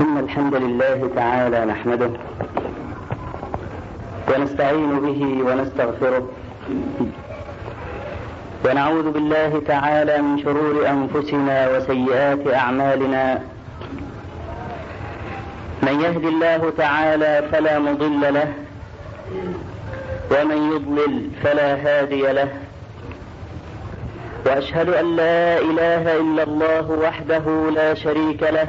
إن الحمد لله تعالى نحمده ونستعين به ونستغفره ونعوذ بالله تعالى من شرور أنفسنا وسيئات أعمالنا من يهد الله تعالى فلا مضل له ومن يضلل فلا هادي له وأشهد أن لا إله إلا الله وحده لا شريك له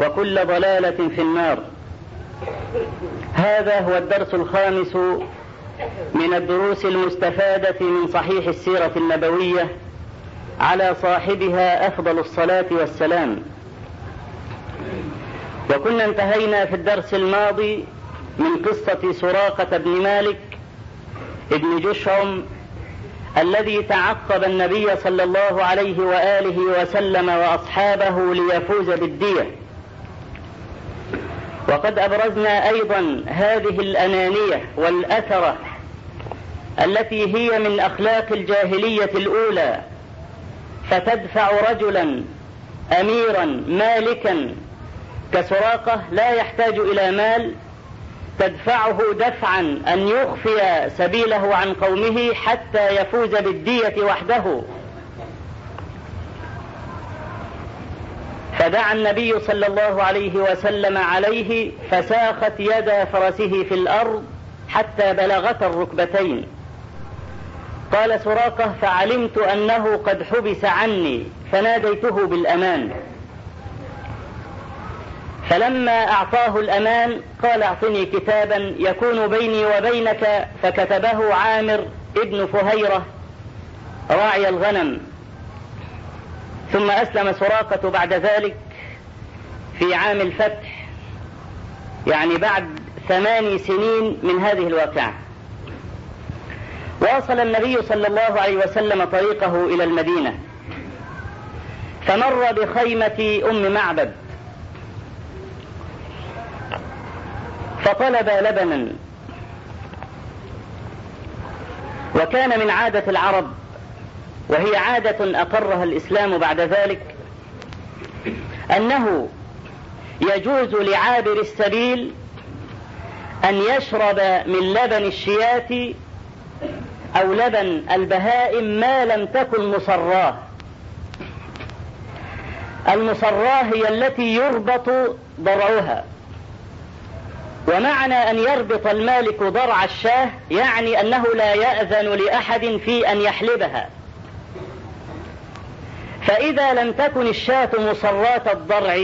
وكل ضلالة في النار. هذا هو الدرس الخامس من الدروس المستفادة من صحيح السيرة النبوية على صاحبها أفضل الصلاة والسلام. وكنا انتهينا في الدرس الماضي من قصة سراقة بن مالك ابن جشعم الذي تعقب النبي صلى الله عليه وآله وسلم وأصحابه ليفوز بالدية. وقد أبرزنا أيضا هذه الأنانية والأثرة التي هي من أخلاق الجاهلية الأولى فتدفع رجلا أميرا مالكا كسراقة لا يحتاج إلى مال تدفعه دفعا أن يخفي سبيله عن قومه حتى يفوز بالدية وحده. فدعا النبي صلى الله عليه وسلم عليه فساخت يد فرسه في الأرض حتى بلغتا الركبتين. قال سراقة فعلمت أنه قد حبس عني فناديته بالأمان. فلما أعطاه الأمان قال أعطني كتابا يكون بيني وبينك فكتبه عامر ابن فهيرة راعي الغنم. ثم أسلم سراقة بعد ذلك في عام الفتح يعني بعد ثمان سنين من هذه الواقعة. واصل النبي صلى الله عليه وسلم طريقه إلى المدينة فمر بخيمة أم معبد فطلب لبنا وكان من عادة العرب وهي عادة أقرها الإسلام بعد ذلك أنه يجوز لعابر السبيل أن يشرب من لبن الشياة أو لبن البهائم ما لم تكن مصراه. المصراه هي التي يربط ضرعها. ومعنى أن يربط المالك ضرع الشاة يعني أنه لا يأذن لأحد في أن يحلبها. فإذا لم تكن الشاة مصرات الضرع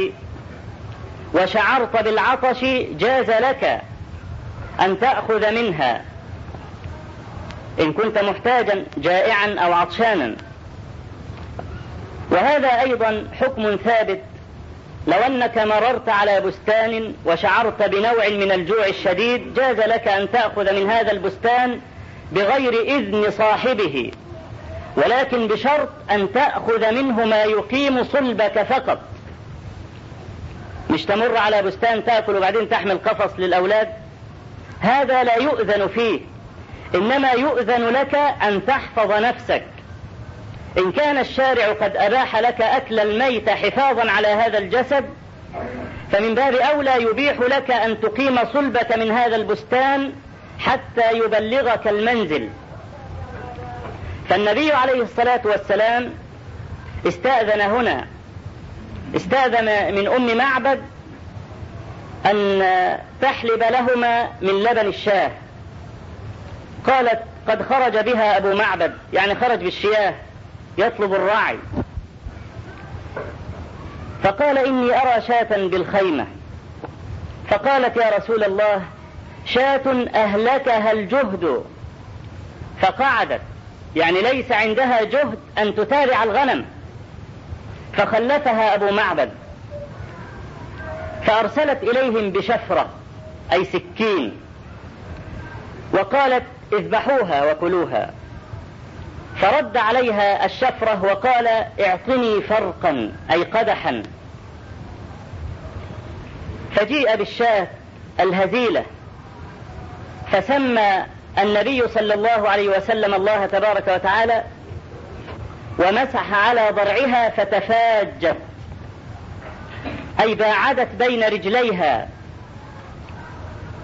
وشعرت بالعطش جاز لك أن تأخذ منها. إن كنت محتاجا جائعا أو عطشانا. وهذا أيضا حكم ثابت. لو أنك مررت على بستان وشعرت بنوع من الجوع الشديد جاز لك أن تأخذ من هذا البستان بغير إذن صاحبه. ولكن بشرط أن تأخذ منه ما يقيم صلبك فقط. مش تمر على بستان تأكل وبعدين تحمل قفص للأولاد؟ هذا لا يؤذن فيه. إنما يؤذن لك أن تحفظ نفسك. إن كان الشارع قد أباح لك أكل الميت حفاظا على هذا الجسد فمن باب أولى يبيح لك أن تقيم صلبك من هذا البستان حتى يبلغك المنزل. فالنبي عليه الصلاة والسلام استأذن هنا استأذن من أم معبد أن تحلب لهما من لبن الشاه. قالت قد خرج بها أبو معبد. يعني خرج بالشياه يطلب الراعي. فقال إني أرى شاة بالخيمة. فقالت يا رسول الله شاة أهلكها الجهد. فقعدت. يعني ليس عندها جهد أن تتابع الغنم. فخلفها أبو معبد. فأرسلت إليهم بشفرة أي سكين. وقالت اذبحوها وكلوها. فرد عليها الشفرة وقال اعطني فرقا أي قدحا. فجيء بالشاة الهزيلة فسمى النبي صلى الله عليه وسلم الله تبارك وتعالى ومسح على ضرعها فتفاجت. أي باعدت بين رجليها.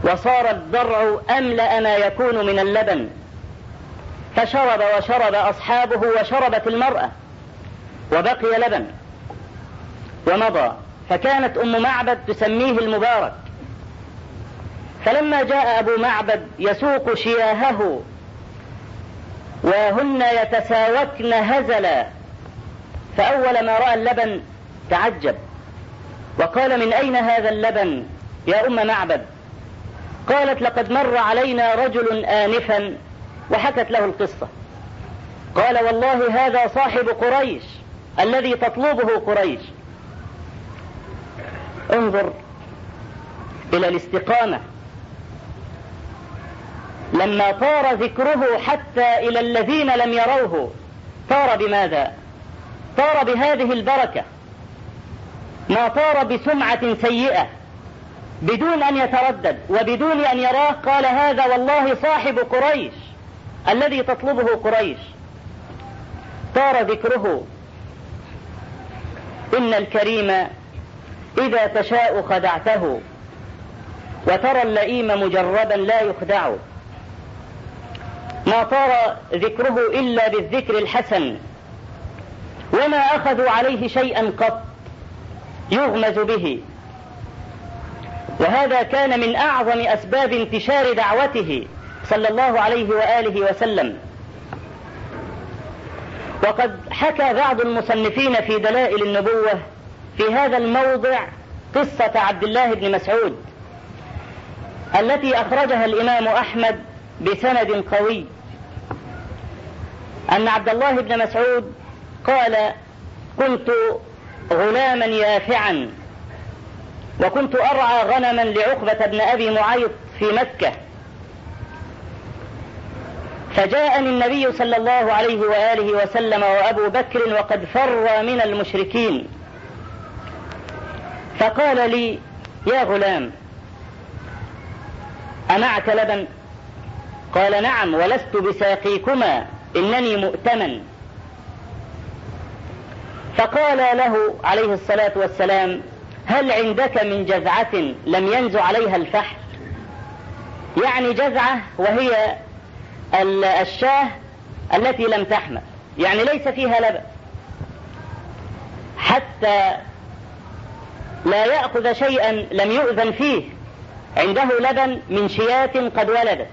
وصار الضرع أملأ ما يكون من اللبن. فشرب وشرب أصحابه وشربت المرأة. وبقي لبن. ومضى. فكانت أم معبد تسميه المبارك. فلما جاء أبو معبد يسوق شياهه وهن يتساوكن هزلا فأول ما رأى اللبن تعجب وقال من أين هذا اللبن يا أم معبد؟ قالت لقد مر علينا رجل آنفا وحكت له القصة. قال والله هذا صاحب قريش الذي تطلبه قريش. انظر إلى الاستقامة. لما طار ذكره حتى إلى الذين لم يروه. طار بماذا؟ طار بهذه البركة. ما طار بسمعة سيئة بدون أن يتردد وبدون أن يراه قال هذا والله صاحب قريش الذي تطلبه قريش. طار ذكره إن الكريم إذا تشاء خدعته وترى اللئيم مجربا لا يخدع ما طار ذكره إلا بالذكر الحسن وما أخذوا عليه شيئا قط يغمز به. وهذا كان من أعظم أسباب انتشار دعوته صلى الله عليه وآله وسلم. وقد حكى بعض المصنفين في دلائل النبوة في هذا الموضع قصة عبد الله بن مسعود التي أخرجها الإمام أحمد بسند قوي. أن عبد الله بن مسعود قال كنت غلاما يافعا وكنت أرعى غنما لعقبة بن أبي معيط في مكة. فجاءني النبي صلى الله عليه وآله وسلم وأبو بكر وقد فر من المشركين. فقال لي يا غلام أمعك لبن؟ قال نعم ولست بساقيكما. إنني مؤتمن. فقال له عليه الصلاة والسلام هل عندك من جزعة لم ينزع عليها الفحل؟ يعني جزعة وهي الشاه التي لم تحمل. يعني ليس فيها لبن. حتى لا يأخذ شيئا لم يؤذن فيه. عنده لبن من شياة قد ولدت.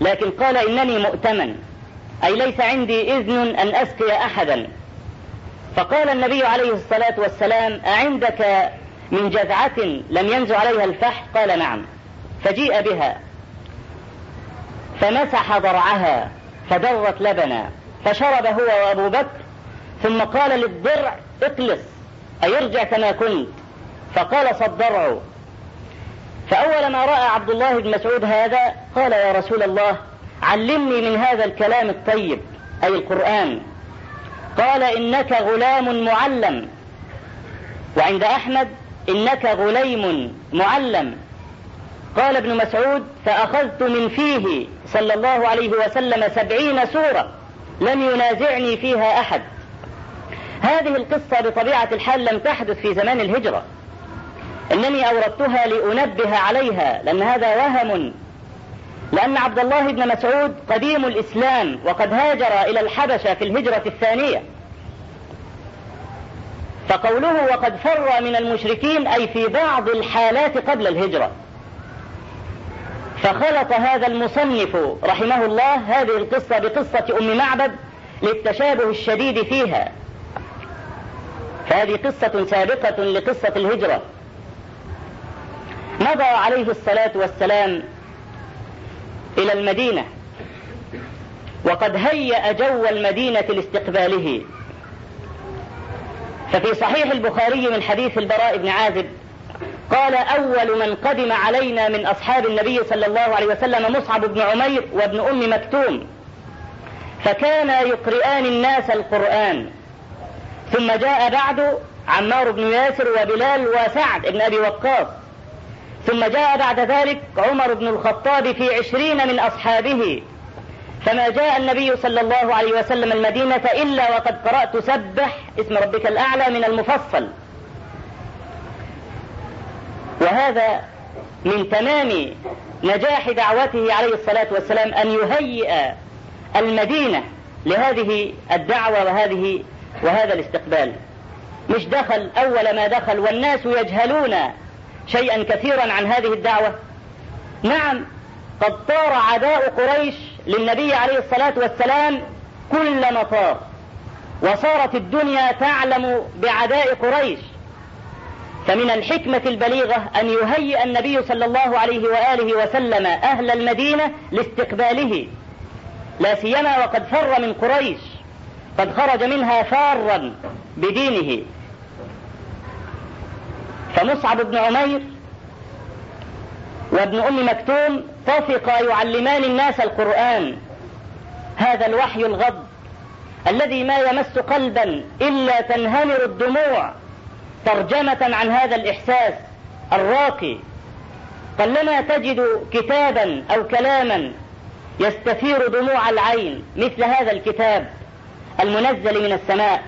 لكن قال إنني مؤتمن. أي ليس عندي إذن أن أسقي أحدا. فقال النبي عليه الصلاة والسلام أعندك من جذعة لم ينزع عليها الفحل قال نعم. فجيء بها. فمسح ضرعها فدرت لبنا فشرب هو وأبو بكر ثم قال للضرع اقلص أي ارجع كما كنت؟ فقلص الضرع فأول ما رأى عبد الله بن مسعود هذا قال يا رسول الله علمني من هذا الكلام الطيب أي القرآن. قال إنك غلام معلم. وعند أحمد إنك غليم معلم. قال ابن مسعود فأخذت من فيه صلى الله عليه وسلم سبعين سورة لم ينازعني فيها أحد. هذه القصة بطبيعة الحال لم تحدث في زمان الهجرة. إنني أوردتها لأنبه عليها لأن هذا وهم لأن عبد الله بن مسعود قديم الإسلام وقد هاجر إلى الحبشة في الهجرة الثانية. فقوله وقد فر من المشركين أي في بعض الحالات قبل الهجرة. فخلط هذا المصنف رحمه الله هذه القصة بقصة أم معبد للتشابه الشديد فيها. فهذه قصة سابقة لقصة الهجرة. مضى عليه الصلاة والسلام إلى المدينة. وقد هيأ جو المدينة لاستقباله. ففي صحيح البخاري من حديث البراء بن عازب قال أول من قدم علينا من أصحاب النبي صلى الله عليه وسلم مصعب بن عمير وابن أم مكتوم فكانا يقرئان الناس القرآن. ثم جاء بعد عمار بن ياسر وبلال وسعد بن أبي وقاص. ثم جاء بعد ذلك عمر بن الخطاب في عشرين من أصحابه. فما جاء النبي صلى الله عليه وسلم المدينة إلا وقد قرأت سبح اسم ربك الأعلى من المفصل. وهذا من تمام نجاح دعوته عليه الصلاة والسلام أن يهيئ المدينة لهذه الدعوة وهذه وهذا الاستقبال. مش دخل أول ما دخل والناس يجهلون شيئا كثيرا عن هذه الدعوة؟ نعم قد طار عداء قريش للنبي عليه الصلاة والسلام كل مطار وصارت الدنيا تعلم بعداء قريش. فمن الحكمة البليغة أن يهيئ النبي صلى الله عليه وآله وسلم أهل المدينة لاستقباله. لا سيما وقد فر من قريش قد خرج منها فارا بدينه. فمصعب بن عمير وابن أم مكتوم طفقا يعلمان الناس القرآن. هذا الوحي الغض الذي ما يمس قلبا إلا تنهمر الدموع ترجمة عن هذا الإحساس الراقي. قلما تجد كتابا أو كلاما يستثير دموع العين مثل هذا الكتاب المنزل من السماء.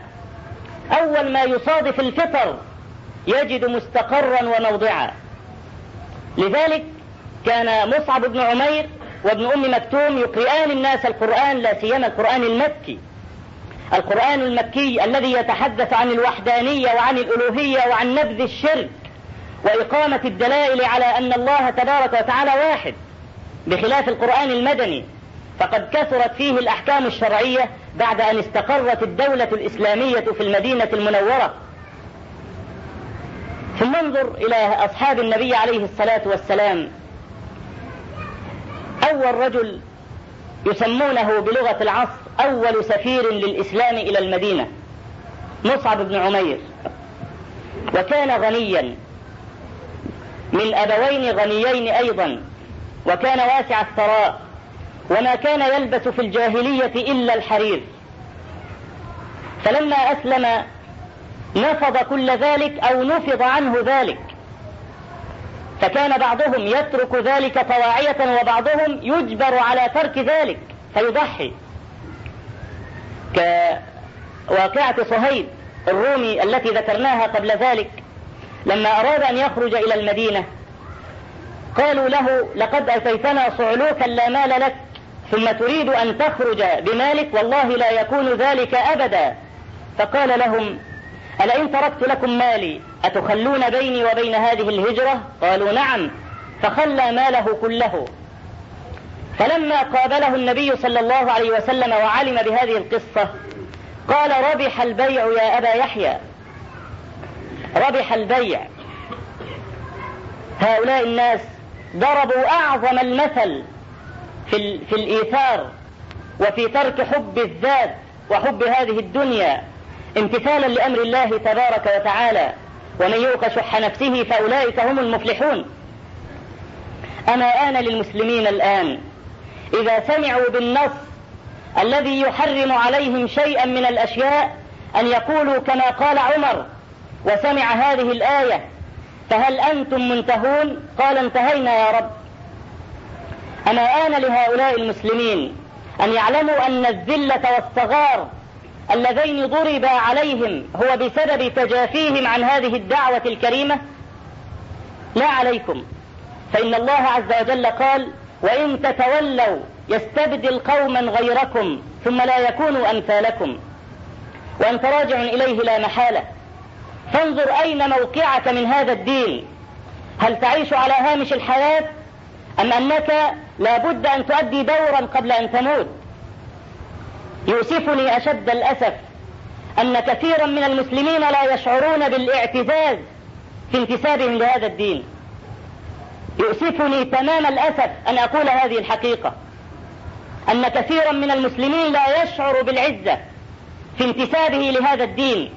أول ما يصادف الفطر يجد مستقرا وموضعا. لذلك كان مصعب بن عمير وابن أم مكتوم يقرئان الناس القرآن لا سيما القرآن المكي. القرآن المكي الذي يتحدث عن الوحدانية وعن الألوهية وعن نبذ الشرك وإقامة الدلائل على أن الله تبارك وتعالى واحد بخلاف القرآن المدني. فقد كثرت فيه الأحكام الشرعية بعد أن استقرت الدولة الإسلامية في المدينة المنورة. ثم انظر إلى أصحاب النبي عليه الصلاة والسلام. أول رجل يسمونه بلغة العصر أول سفير للإسلام إلى المدينة مصعب بن عمير. وكان غنيا. من أبوين غنيين أيضا. وكان واسع الثراء. وما كان يلبس في الجاهلية إلا الحرير. فلما أسلم نفض كل ذلك أو نفض عنه ذلك. فكان بعضهم يترك ذلك طواعية وبعضهم يجبر على ترك ذلك فيضحي. كواقعة صهيب الرومي التي ذكرناها قبل ذلك لما أراد أن يخرج إلى المدينة قالوا له لقد أتيتنا صعلوكا لا مال لك ثم تريد أن تخرج بمالك والله لا يكون ذلك أبدا. فقال لهم ألئن تركت لكم مالي أتخلون بيني وبين هذه الهجرة؟ قالوا نعم. فخلى ماله كله. فلما قابله النبي صلى الله عليه وسلم وعلم بهذه القصة قال ربح البيع يا أبا يحيى. ربح البيع. هؤلاء الناس ضربوا أعظم المثل في, في الإيثار وفي ترك حب الذات وحب هذه الدنيا. امتثالا لأمر الله تبارك وتعالى ومن يوق شح نفسه فأولئك هم المفلحون. أما آن للمسلمين الآن إذا سمعوا بالنص الذي يحرم عليهم شيئا من الأشياء أن يقولوا كما قال عمر وسمع هذه الآية فهل أنتم منتهون؟ قال انتهينا يا رب. أما آن لهؤلاء المسلمين أن يعلموا أن الذلة والصغار اللذين ضرب عليهم هو بسبب تجافيهم عن هذه الدعوة الكريمة؟ لا عليكم. فإن الله عز وجل قال وإن تتولوا يستبدل قوما غيركم ثم لا يكونوا أمثالكم. وأنت راجع إليه لا محالة. فانظر أين موقعك من هذا الدين. هل تعيش على هامش الحياة أم أنك لابد أن تؤدي دورا قبل أن تموت؟ يؤسفني أشد الأسف أن كثيرا من المسلمين لا يشعرون بالاعتزاز في انتسابهم لهذا الدين. يؤسفني تمام الأسف أن أقول هذه الحقيقة أن كثيرا من المسلمين لا يشعر بالعزة في انتسابه لهذا الدين.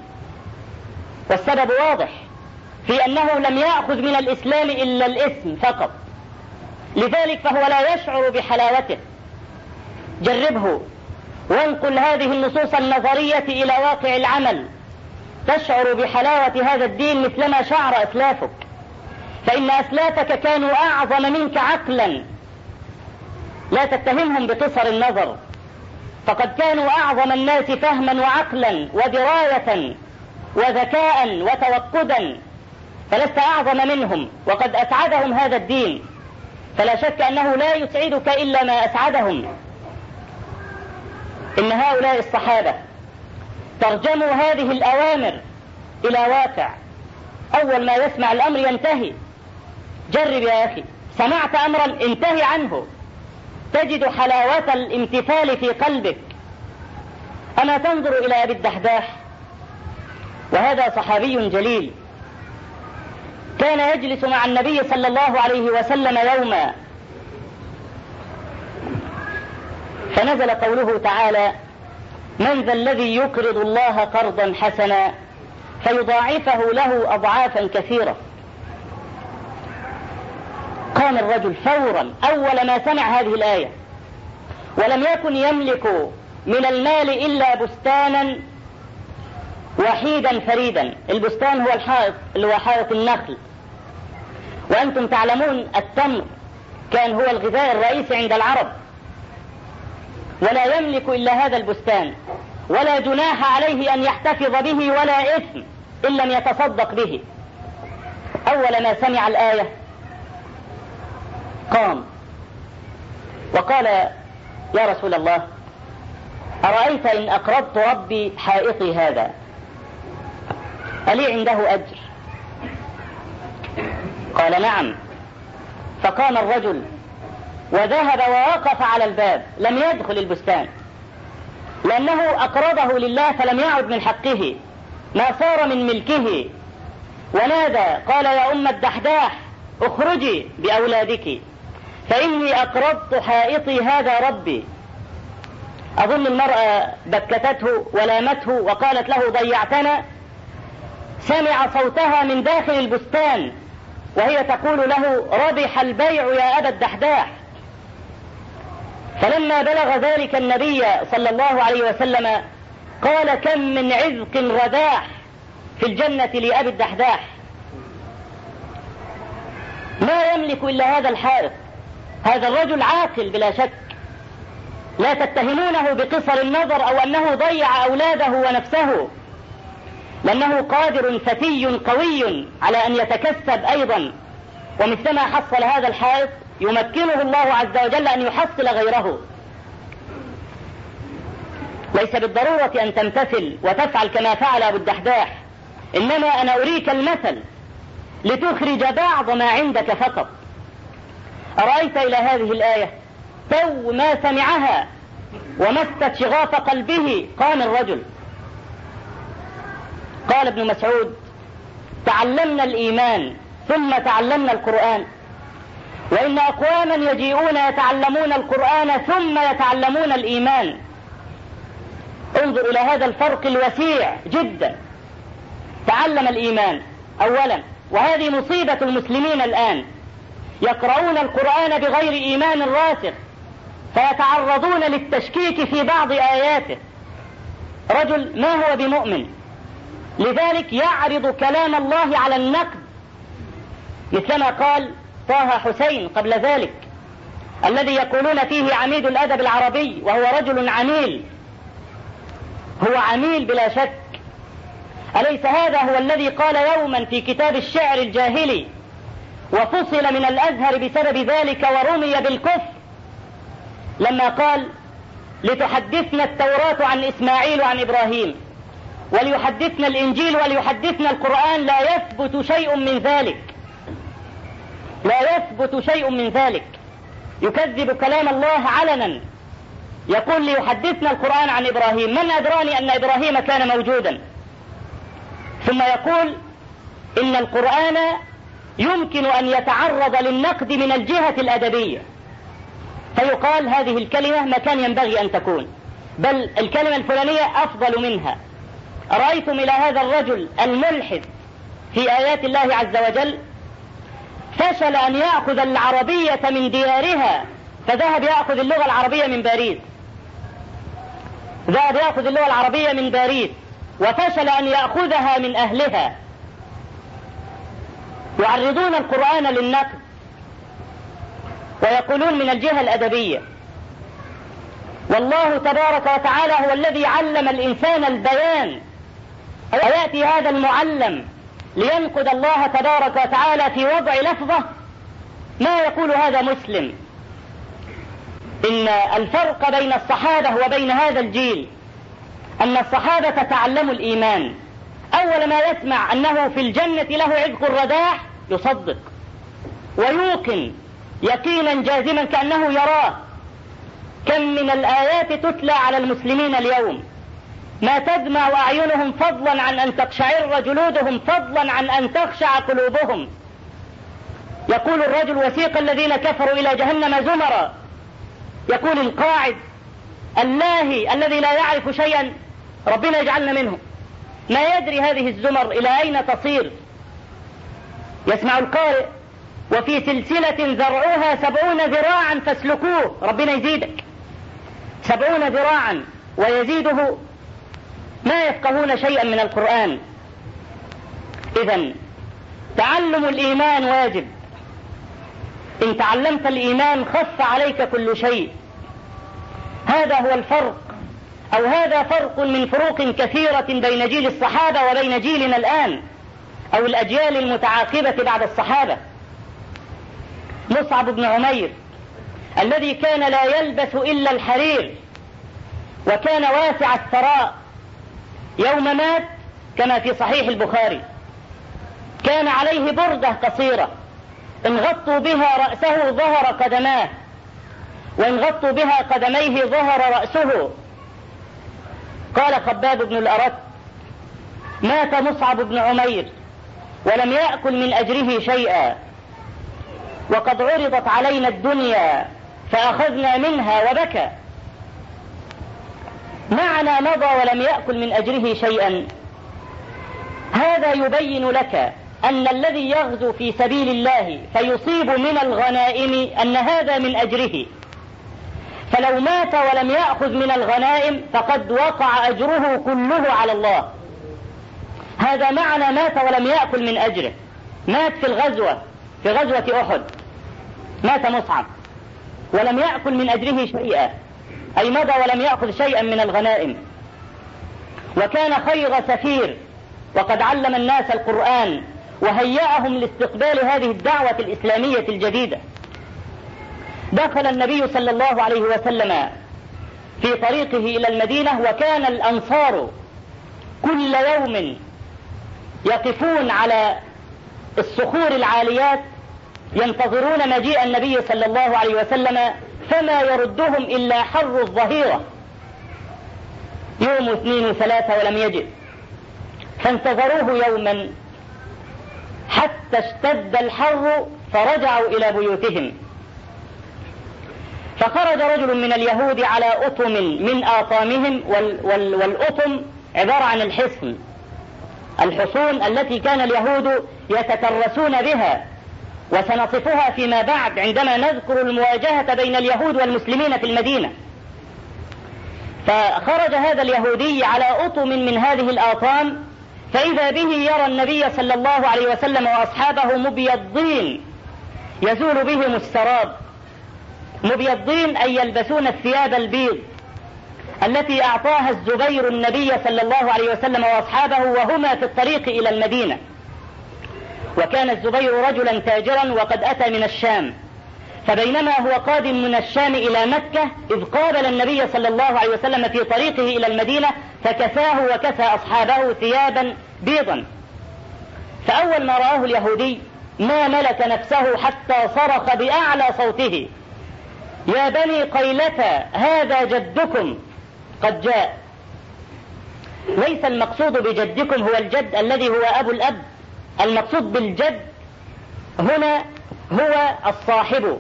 والسبب واضح في أنه لم يأخذ من الإسلام إلا الاسم فقط. لذلك فهو لا يشعر بحلاوته. جربه. وانقل هذه النصوص النظرية إلى واقع العمل. تشعر بحلاوة هذا الدين مثلما شعر أسلافك. فإن أسلافك كانوا أعظم منك عقلا. لا تتهمهم بقصر النظر. فقد كانوا أعظم الناس فهما وعقلا ودراية وذكاء وتوقدا. فلست أعظم منهم. وقد أسعدهم هذا الدين. فلا شك أنه لا يسعدك إلا ما أسعدهم. إن هؤلاء الصحابة ترجموا هذه الأوامر إلى واقع. أول ما يسمع الأمر ينتهي. جرب يا أخي. سمعت أمرا انتهي عنه. تجد حلاوة الامتثال في قلبك. أما تنظر إلى أبي الدحداح. وهذا صحابي جليل. كان يجلس مع النبي صلى الله عليه وسلم يوما. فنزل قوله تعالى من ذا الذي يقرض الله قرضا حسنا فيضاعفه له أضعافا كثيرة. قام الرجل فورا أول ما سمع هذه الآية ولم يكن يملك من المال إلا بستانا وحيدا فريدا. البستان هو الحائط اللي هو حائط النخل. وأنتم تعلمون التمر كان هو الغذاء الرئيسي عند العرب. ولا يملك إلا هذا البستان ولا جناح عليه أن يحتفظ به ولا إثم إن لم يتصدق به. أول ما سمع الآية قام وقال يا رسول الله أرأيت إن أقرضت ربي حائطي هذا؟ ألي عنده أجر؟ قال نعم. فقام الرجل وذهب ووقف على الباب لم يدخل البستان. لأنه أقرضه لله فلم يعد من حقه. ما صار من ملكه. ونادى قال يا أم الدحداح اخرجي بأولادك. فإني أقرضت حائطي هذا ربي. أظن المرأة بكتته ولامته وقالت له ضيعتنا. سمع صوتها من داخل البستان وهي تقول له ربح البيع يا أبا الدحداح. فلما بلغ ذلك النبي صلى الله عليه وسلم قال كم من عزق رداح في الجنة لأبي الدحداح. ما يملك إلا هذا الحائط هذا الرجل عاقل بلا شك. لا تتهمونه بقصر النظر أو أنه ضيع أولاده ونفسه. لأنه قادر فتي قوي على أن يتكسب أيضا. ومثلما حصل هذا الحائط يمكنه الله عز وجل أن يحصل غيره. ليس بالضرورة أن تمتثل وتفعل كما فعل أبو الدحداح إنما أنا أريك المثل لتخرج بعض ما عندك فقط. أرأيت إلى هذه الآية؟ تو ما سمعها ومست شغاف قلبه قام الرجل. قال ابن مسعود تعلمنا الإيمان ثم تعلمنا القرآن. وإن أقواما يجيئون يتعلمون القرآن ثم يتعلمون الإيمان. انظر إلى هذا الفرق الوسيع جدا. تعلم الإيمان أولا. وهذه مصيبة المسلمين الآن. يقرؤون القرآن بغير إيمان راسخ فيتعرضون للتشكيك في بعض آياته. رجل ما هو بمؤمن؟ لذلك يعرض كلام الله على النقد. مثلما قال طه حسين قبل ذلك الذي يقولون فيه عميد الأدب العربي وهو رجل عميل. هو عميل بلا شك. أليس هذا هو الذي قال يوما في كتاب الشعر الجاهلي وفصل من الأزهر بسبب ذلك ورمي بالكفر؟ لما قال لتحدثنا التوراة عن إسماعيل وعن إبراهيم وليحدثنا الإنجيل وليحدثنا القرآن لا يثبت شيء من ذلك. لا يثبت شيء من ذلك. يكذب كلام الله علنا. يقول ليحدثنا القرآن عن إبراهيم. من أدراني أن إبراهيم كان موجودا؟ ثم يقول إن القرآن يمكن أن يتعرض للنقد من الجهة الأدبية. فيقال هذه الكلمة ما كان ينبغي أن تكون. بل الكلمة الفلانية أفضل منها. رأيتم إلى هذا الرجل الملحد في آيات الله عز وجل؟ فشل أن يأخذ العربية من ديارها فذهب يأخذ اللغة العربية من باريس. ذهب يأخذ اللغة العربية من باريس وفشل أن يأخذها من أهلها. يعرضون القرآن للنقد ويقولون من الجهة الأدبية. والله تبارك وتعالى هو الذي علم الإنسان البيان ويأتي هذا المعلم لينقد الله تبارك وتعالى في وضع لفظة ما يقول هذا مسلم. إن الفرق بين الصحابة وبين هذا الجيل أن الصحابة تعلموا الإيمان. أول ما يسمع أنه في الجنة له عذق الرداح يصدق. ويوقن يقينا جازما كأنه يراه. كم من الآيات تتلى على المسلمين اليوم. ما تدمع أعينهم فضلا عن أن تقشعر جلودهم فضلا عن أن تخشع قلوبهم. يقول الرجل وسيق الذين كفروا إلى جهنم زمرا. يقول القاعد اللاهي الذي لا يعرف شيئا ربنا يجعلنا منه. ما يدري هذه الزمر إلى أين تصير؟ يسمع القارئ وفي سلسلة ذرعها سبعون ذراعا فاسلكوه. ربنا يزيدك. سبعون ذراعا ويزيده ما يفقهون شيئا من القرآن. إذا تعلم الإيمان واجب. إن تعلمت الإيمان خف عليك كل شيء. هذا هو الفرق أو هذا فرق من فروق كثيرة بين جيل الصحابة وبين جيلنا الآن أو الأجيال المتعاقبة بعد الصحابة. مصعب بن عمير الذي كان لا يلبس إلا الحرير وكان واسع الثراء يوم مات كما في صحيح البخاري. كان عليه بردة قصيرة. إن غطوا بها رأسه ظهر قدماه. وإن غطوا بها قدميه ظهر رأسه. قال خباب بن الأرت مات مصعب بن عمير ولم يأكل من أجره شيئا. وقد عرضت علينا الدنيا فأخذنا منها وبكى. معنى مضى ولم يأكل من أجره شيئا. هذا يبين لك أن الذي يغزو في سبيل الله فيصيب من الغنائم أن هذا من أجره. فلو مات ولم يأخذ من الغنائم فقد وقع أجره كله على الله. هذا معنى مات ولم يأكل من أجره. مات في الغزوة في غزوة أحد. مات مصعب. ولم يأكل من أجره شيئا. أي مضى ولم يأخذ شيئا من الغنائم. وكان خير سفير وقد علم الناس القرآن وهيأهم لاستقبال هذه الدعوة الإسلامية الجديدة. دخل النبي صلى الله عليه وسلم في طريقه إلى المدينة وكان الأنصار كل يوم يقفون على الصخور العاليات ينتظرون مجيء النبي صلى الله عليه وسلم فما يردهم إلا حر الظهيرة. يوم اثنين وثلاثة ولم يجد. فانتظروه يوما حتى اشتد الحر فرجعوا إلى بيوتهم. فخرج رجل من اليهود على أطم من آطامهم وال وال والأطم عبارة عن الحصن. الحصون التي كان اليهود يتترسون بها. وسنصفها فيما بعد عندما نذكر المواجهة بين اليهود والمسلمين في المدينة. فخرج هذا اليهودي على أطم من هذه الآطام فإذا به يرى النبي صلى الله عليه وسلم وأصحابه مبيضين. يزول بهم السراب. مبيضين أي يلبسون الثياب البيض التي أعطاها الزبير النبي صلى الله عليه وسلم وأصحابه وهما في الطريق إلى المدينة. وكان الزبير رجلا تاجرا وقد أتى من الشام. فبينما هو قادم من الشام إلى مكة إذ قابل النبي صلى الله عليه وسلم في طريقه إلى المدينة فكساه وكسى أصحابه ثيابا بيضا. فأول ما رآه اليهودي ما ملك نفسه حتى صرخ بأعلى صوته. يا بني قيلة هذا جدكم. قد جاء. ليس المقصود بجدكم هو الجد الذي هو أبو الأب. المقصود بالجد هنا هو الصاحب.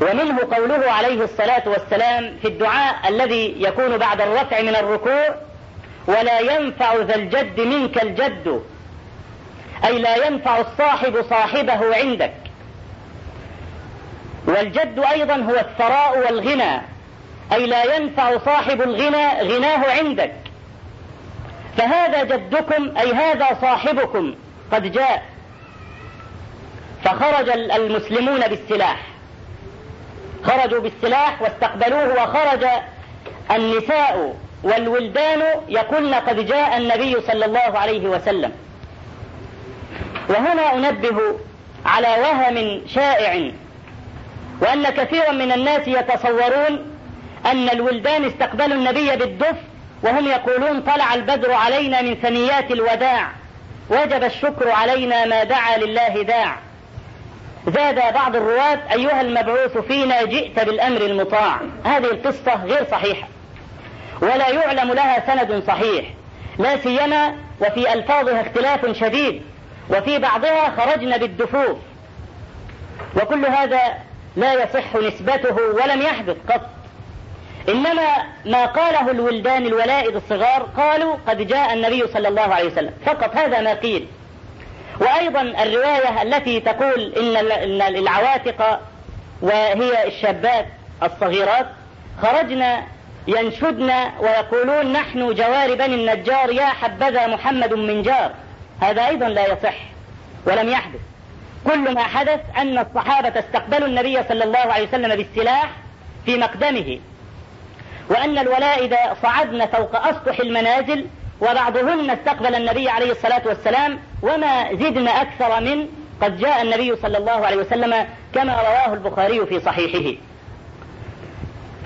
ومنه قوله عليه الصلاة والسلام في الدعاء الذي يكون بعد الرفع من الركوع ولا ينفع ذا الجد منك الجد. أي لا ينفع الصاحب صاحبه عندك. والجد أيضا هو الثراء والغنى. أي لا ينفع صاحب الغنى غناه عندك. فهذا جدكم أي هذا صاحبكم قد جاء. فخرج المسلمون بالسلاح. خرجوا بالسلاح واستقبلوه وخرج النساء والولدان يقولن قد جاء النبي صلى الله عليه وسلم. وهنا أنبه على وهم شائع وأن كثيرا من الناس يتصورون أن الولدان استقبلوا النبي بالدف وهم يقولون طلع البدر علينا من ثنيات الوداع وجب الشكر علينا ما دعا لله داع. زاد بعض الرواة أيها المبعوث فينا جئت بالأمر المطاع. هذه القصة غير صحيحة. ولا يعلم لها سند صحيح. لا سيما وفي ألفاظها اختلاف شديد وفي بعضها خرجنا بالدفوف. وكل هذا لا يصح نسبته ولم يحدث قط. إنما ما قاله الولدان الولائد الصغار قالوا قد جاء النبي صلى الله عليه وسلم. فقط هذا ما قيل. وأيضا الرواية التي تقول إن العواتق وهي الشابات الصغيرات خرجنا ينشدن ويقولون نحن جوار بني النجار يا حبذا محمد من جار. هذا أيضا لا يصح ولم يحدث. كل ما حدث أن الصحابة استقبلوا النبي صلى الله عليه وسلم بالسلاح في مقدمه. وأن الولائد صعدن فوق أسطح المنازل وبعضهن استقبل النبي عليه الصلاة والسلام وما زدن أكثر من قد جاء النبي صلى الله عليه وسلم كما رواه البخاري في صحيحه.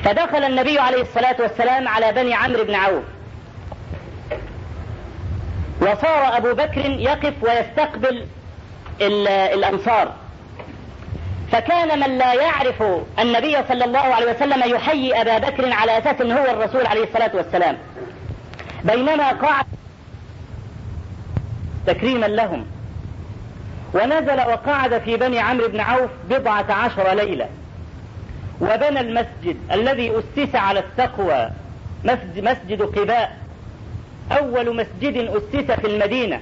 فدخل النبي عليه الصلاة والسلام على بني عمرو بن عوف. وصار أبو بكر يقف ويستقبل الأنصار. فكان من لا يعرف النبي صلى الله عليه وسلم يحيي أبا بكر على أساس أنه هو الرسول عليه الصلاة والسلام. بينما قعد تكريما لهم. ونزل وقعد في بني عمرو بن عوف بضعة عشر ليلة. وبنى المسجد الذي أسس على التقوى مسجد قباء. أول مسجد أسس في المدينة.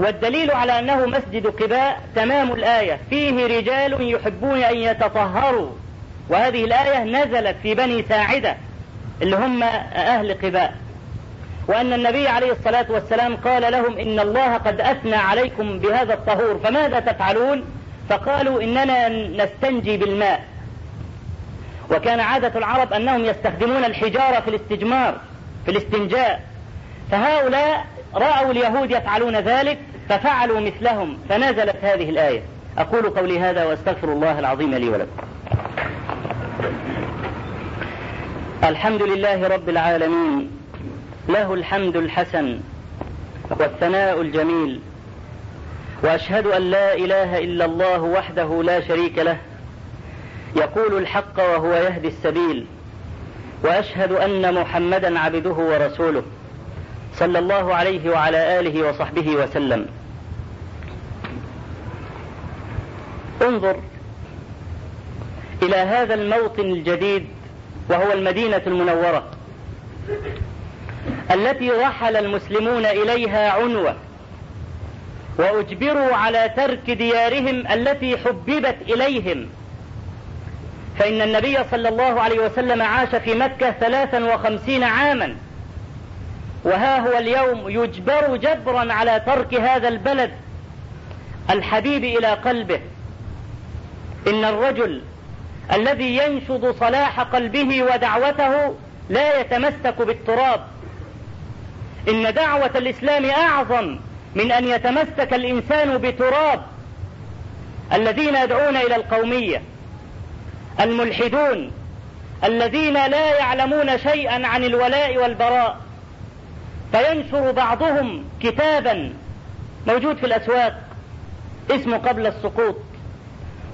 والدليل على أنه مسجد قباء تمام الآية. فيه رجال يحبون أن يتطهروا. وهذه الآية نزلت في بني ساعدة اللي هم أهل قباء. وأن النبي عليه الصلاة والسلام قال لهم إن الله قد أثنى عليكم بهذا الطهور فماذا تفعلون؟ فقالوا إننا نستنجي بالماء. وكان عادة العرب أنهم يستخدمون الحجارة في الاستجمار في الاستنجاء. فهؤلاء رأوا اليهود يفعلون ذلك ففعلوا مثلهم فنزلت هذه الآية. أقول قولي هذا وأستغفر الله العظيم لي ولكم. الحمد لله رب العالمين له الحمد الحسن والثناء الجميل وأشهد أن لا إله إلا الله وحده لا شريك له يقول الحق وهو يهدي السبيل وأشهد أن محمدا عبده ورسوله صلى الله عليه وعلى آله وصحبه وسلم. انظر إلى هذا الموطن الجديد وهو المدينة المنورة التي رحل المسلمون إليها عنوة وأجبروا على ترك ديارهم التي حببت إليهم. فإن النبي صلى الله عليه وسلم عاش في مكة ثلاثا وخمسين عاما وها هو اليوم يجبر جبرا على ترك هذا البلد الحبيب إلى قلبه. إن الرجل الذي ينشد صلاح قلبه ودعوته لا يتمسك بالتراب. إن دعوة الإسلام أعظم من أن يتمسك الإنسان بتراب الذين يدعون إلى القومية الملحدون الذين لا يعلمون شيئا عن الولاء والبراء. فينشر بعضهم كتابا موجود في الأسواق اسمه قبل السقوط.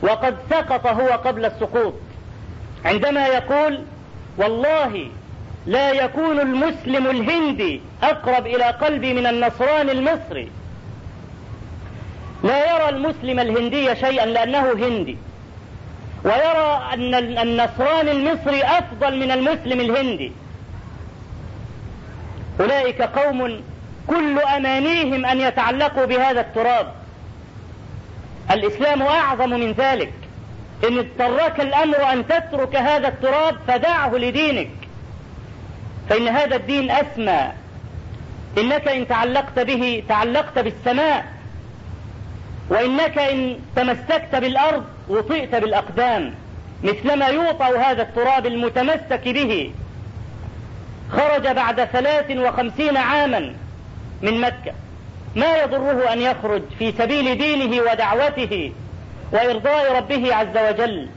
وقد سقط هو قبل السقوط. عندما يقول والله لا يكون المسلم الهندي أقرب إلى قلبي من النصراني المصري. لا يرى المسلم الهندي شيئا لأنه هندي. ويرى أن النصراني المصري أفضل من المسلم الهندي. أولئك قوم كل أمانيهم أن يتعلقوا بهذا التراب. الإسلام أعظم من ذلك. إن اضطرك الأمر أن تترك هذا التراب فدعه لدينك. فإن هذا الدين أسمى. إنك إن تعلقت به تعلقت بالسماء. وإنك إن تمسكت بالأرض وطئت بالأقدام. مثلما يوطأ هذا التراب المتمسك به. خرج بعد ثلاث وخمسين عاما من مكة. ما يضره أن يخرج في سبيل دينه ودعوته وإرضاء ربه عز وجل.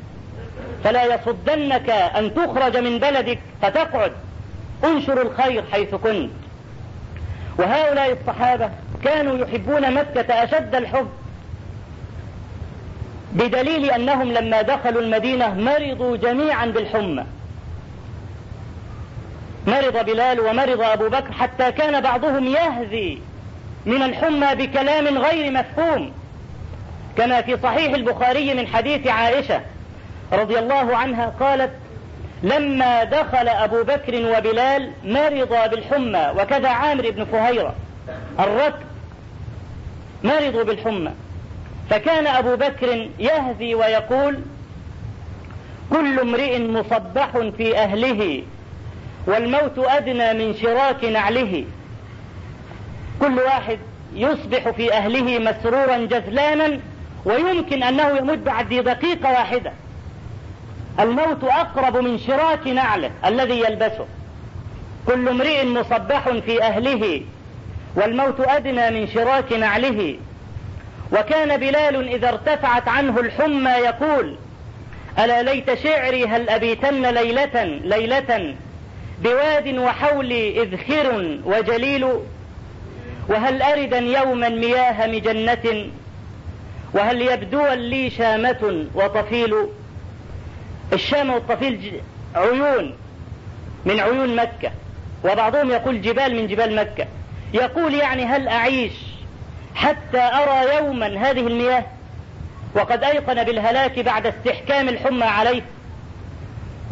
فلا يصدنك أن تخرج من بلدك فتقعد. انشر الخير حيث كنت. وهؤلاء الصحابة كانوا يحبون مكة أشد الحب بدليل أنهم لما دخلوا المدينة مرضوا جميعا بالحمى. مرض بلال ومرض أبو بكر حتى كان بعضهم يهذي من الحمى بكلام غير مفهوم كما في صحيح البخاري من حديث عائشة رضي الله عنها قالت لما دخل أبو بكر وبلال مرضا بالحمى وكذا عامر بن فهيرة الركب مرضوا بالحمى فكان أبو بكر يهذي ويقول كل امرئ مصبح في أهله والموت أدنى من شراك نعله. كل واحد يصبح في أهله مسرورا جزلانا ويمكن أنه يموت بعد دقيقة واحدة. الموت أقرب من شراك نعله الذي يلبسه. كل امرئ مصبح في أهله والموت أدنى من شراك نعله. وكان بلال إذا ارتفعت عنه الحمى يقول ألا ليت شعري هل أبيتن ليلة ليلة بواد وحولي إذخر وجليل وهل أردا يوما مياه مجنة؟ وهل يبدو لي شامة وطفيل؟ الشام والطفيل عيون من عيون مكة وبعضهم يقول جبال من جبال مكة. يقول يعني هل أعيش حتى أرى يوما هذه المياه؟ وقد أيقن بالهلاك بعد استحكام الحمى عليه.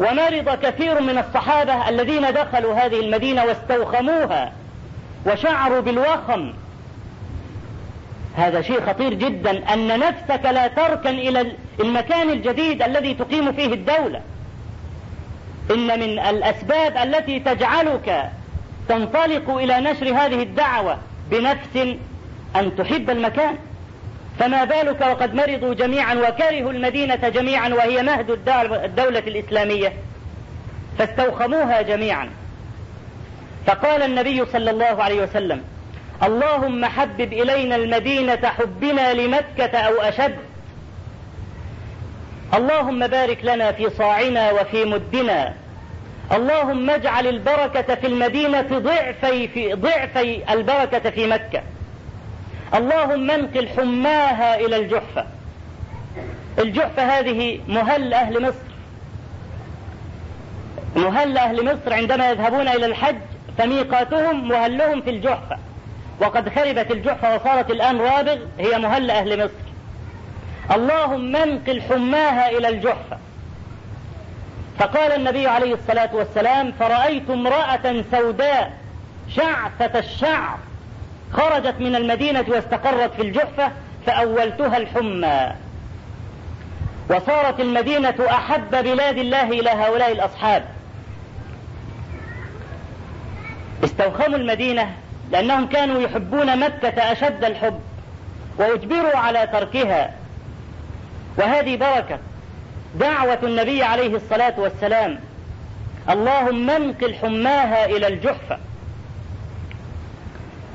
ومرض كثير من الصحابة الذين دخلوا هذه المدينة واستوخموها. وشعروا بالوخم. هذا شيء خطير جدا أن نفسك لا تركن إلى المكان الجديد الذي تقيم فيه الدولة. إن من الأسباب التي تجعلك تنطلق إلى نشر هذه الدعوة بنفس أن تحب المكان. فما بالك وقد مرضوا جميعا وكرهوا المدينة جميعا وهي مهد الدولة الإسلامية. فاستوخموها جميعا. فقال النبي صلى الله عليه وسلم اللهم حبب إلينا المدينة حبنا لمكة أو أشد. اللهم بارك لنا في صاعنا وفي مدنا. اللهم اجعل البركة في المدينة ضعفي في ضعفي البركة في مكة. اللهم أنقل حماها إلى الجحفة. الجحفة هذه مهل أهل مصر. مهل أهل مصر عندما يذهبون إلى الحج فميقاتهم مهلهم في الجحفة. وقد خربت الجحفة وصارت الآن رابغ هي مهل أهل مصر. اللهم انقل حماها إلى الجحفة. فقال النبي عليه الصلاة والسلام فرأيت امرأة سوداء شعثة الشعر خرجت من المدينة واستقرت في الجحفة فأولتها الحمى. وصارت المدينة أحب بلاد الله إلى هؤلاء الأصحاب. استوخموا المدينة لأنهم كانوا يحبون مكة أشد الحب وأجبروا على تركها. وهذه بركة دعوة النبي عليه الصلاة والسلام. اللهم انقل حماها إلى الجحفة.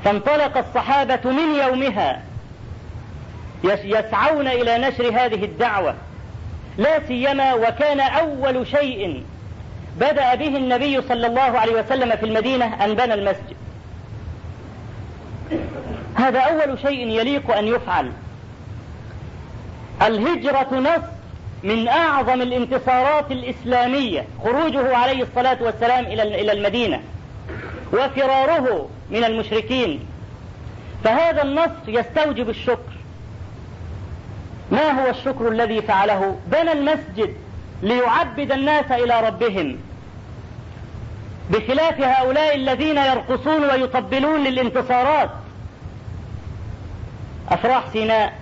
فانطلق الصحابة من يومها يسعون إلى نشر هذه الدعوة. لا سيما وكان أول شيء بدأ به النبي صلى الله عليه وسلم في المدينة أن بنى المسجد. هذا أول شيء يليق أن يفعل. الهجرة نص من أعظم الانتصارات الإسلامية خروجه عليه الصلاة والسلام إلى المدينة وفراره من المشركين. فهذا النص يستوجب الشكر. ما هو الشكر الذي فعله؟ بنى المسجد ليعبد الناس إلى ربهم. بخلاف هؤلاء الذين يرقصون ويطبلون للانتصارات. أفراح سيناء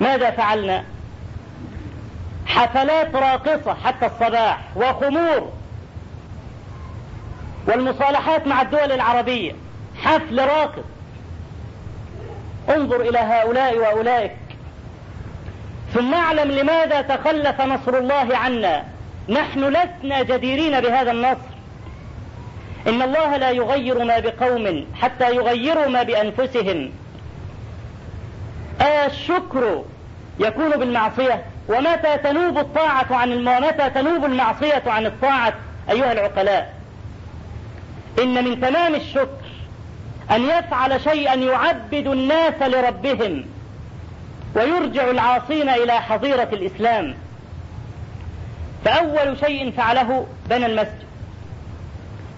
ماذا فعلنا؟ حفلات راقصة حتى الصباح وخمور والمصالحات مع الدول العربية. حفل راقص. انظر إلى هؤلاء وأولئك. ثم اعلم لماذا تخلف نصر الله عنا. نحن لسنا جديرين بهذا النصر. إن الله لا يغير ما بقوم حتى يغيروا ما بأنفسهم. الشكر يكون بالمعصية. ومتى تنوب الطاعة عن ومتى تنوب المعصية عن الطاعة أيها العقلاء. إن من تمام الشكر أن يفعل شيئا يعبد الناس لربهم. ويرجع العاصين إلى حظيرة الإسلام. فأول شيء فعله بنى المسجد.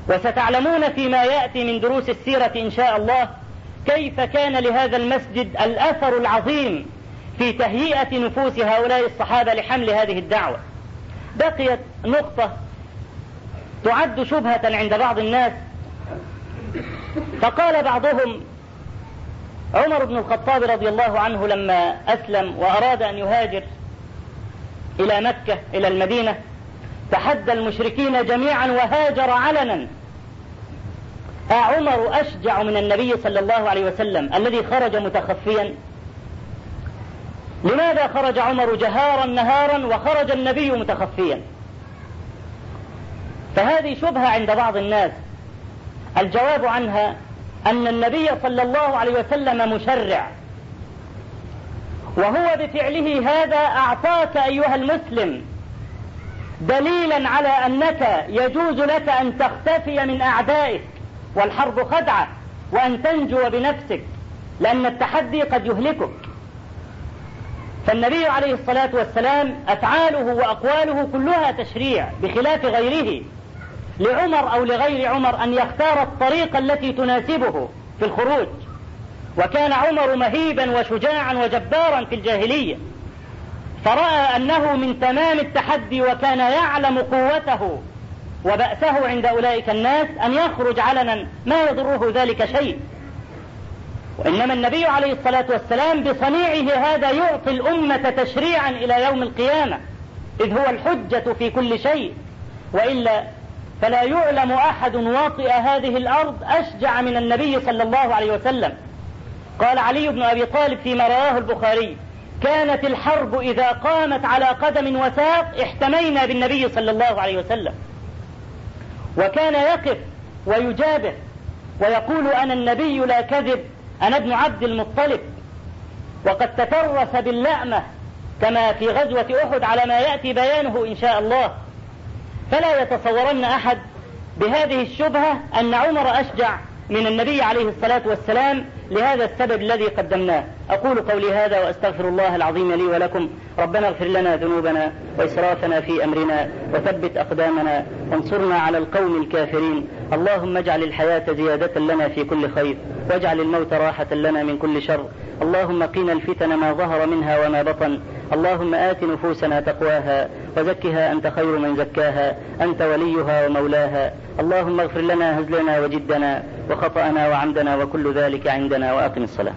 وستعلمون فيما يأتي من دروس السيرة إن شاء الله كيف كان لهذا المسجد الأثر العظيم في تهيئة نفوس هؤلاء الصحابة لحمل هذه الدعوة. بقيت نقطة تعد شبهة عند بعض الناس. فقال بعضهم عمر بن الخطاب رضي الله عنه لما أسلم وأراد أن يهاجر إلى مكة إلى المدينة تحدى المشركين جميعا وهاجر علنا. أعمر أشجع من النبي صلى الله عليه وسلم الذي خرج متخفيا. لماذا خرج عمر جهارا نهارا وخرج النبي متخفيا؟ فهذه شبهة عند بعض الناس. الجواب عنها أن النبي صلى الله عليه وسلم مشرع. وهو بفعله هذا أعطاك أيها المسلم دليلا على أنك يجوز لك أن تختفي من أعدائك والحرب خدعة وأن تنجو بنفسك لأن التحدي قد يهلكك. فالنبي عليه الصلاة والسلام أفعاله وأقواله كلها تشريع بخلاف غيره. لعمر أو لغير عمر أن يختار الطريقة التي تناسبه في الخروج. وكان عمر مهيبا وشجاعا وجبارا في الجاهلية. فرأى أنه من تمام التحدي وكان يعلم قوته وبأسه عند أولئك الناس أن يخرج علنا ما يضره ذلك شيء. وإنما النبي عليه الصلاة والسلام بصنيعه هذا يعطي الأمة تشريعا إلى يوم القيامة إذ هو الحجة في كل شيء وإلا فلا يعلم أحد واطئ هذه الأرض أشجع من النبي صلى الله عليه وسلم. قال علي بن أبي طالب فيما رواه البخاري كانت الحرب إذا قامت على قدم وساق احتمينا بالنبي صلى الله عليه وسلم. وكان يقف ويجابه ويقول أنا النبي لا كذب أنا ابن عبد المطلب. وقد تترس باللأمة كما في غزوة أحد على ما يأتي بيانه إن شاء الله. فلا يتصورن أحد بهذه الشبهة أن عمر أشجع من النبي عليه الصلاة والسلام لهذا السبب الذي قدمناه. أقول قولي هذا وأستغفر الله العظيم لي ولكم. ربنا اغفر لنا ذنوبنا وإسرافنا في أمرنا وثبت أقدامنا وانصرنا على القوم الكافرين. اللهم اجعل الحياة زيادة لنا في كل خير واجعل الموت راحة لنا من كل شر. اللهم قنا الفتن ما ظهر منها وما بطن. اللهم آت نفوسنا تقواها وزكها أنت خير من زكاها. أنت وليها ومولاها. اللهم اغفر لنا هزلنا وجدنا وخطأنا وعمدنا وكل ذلك عندنا وأقم الصلاة.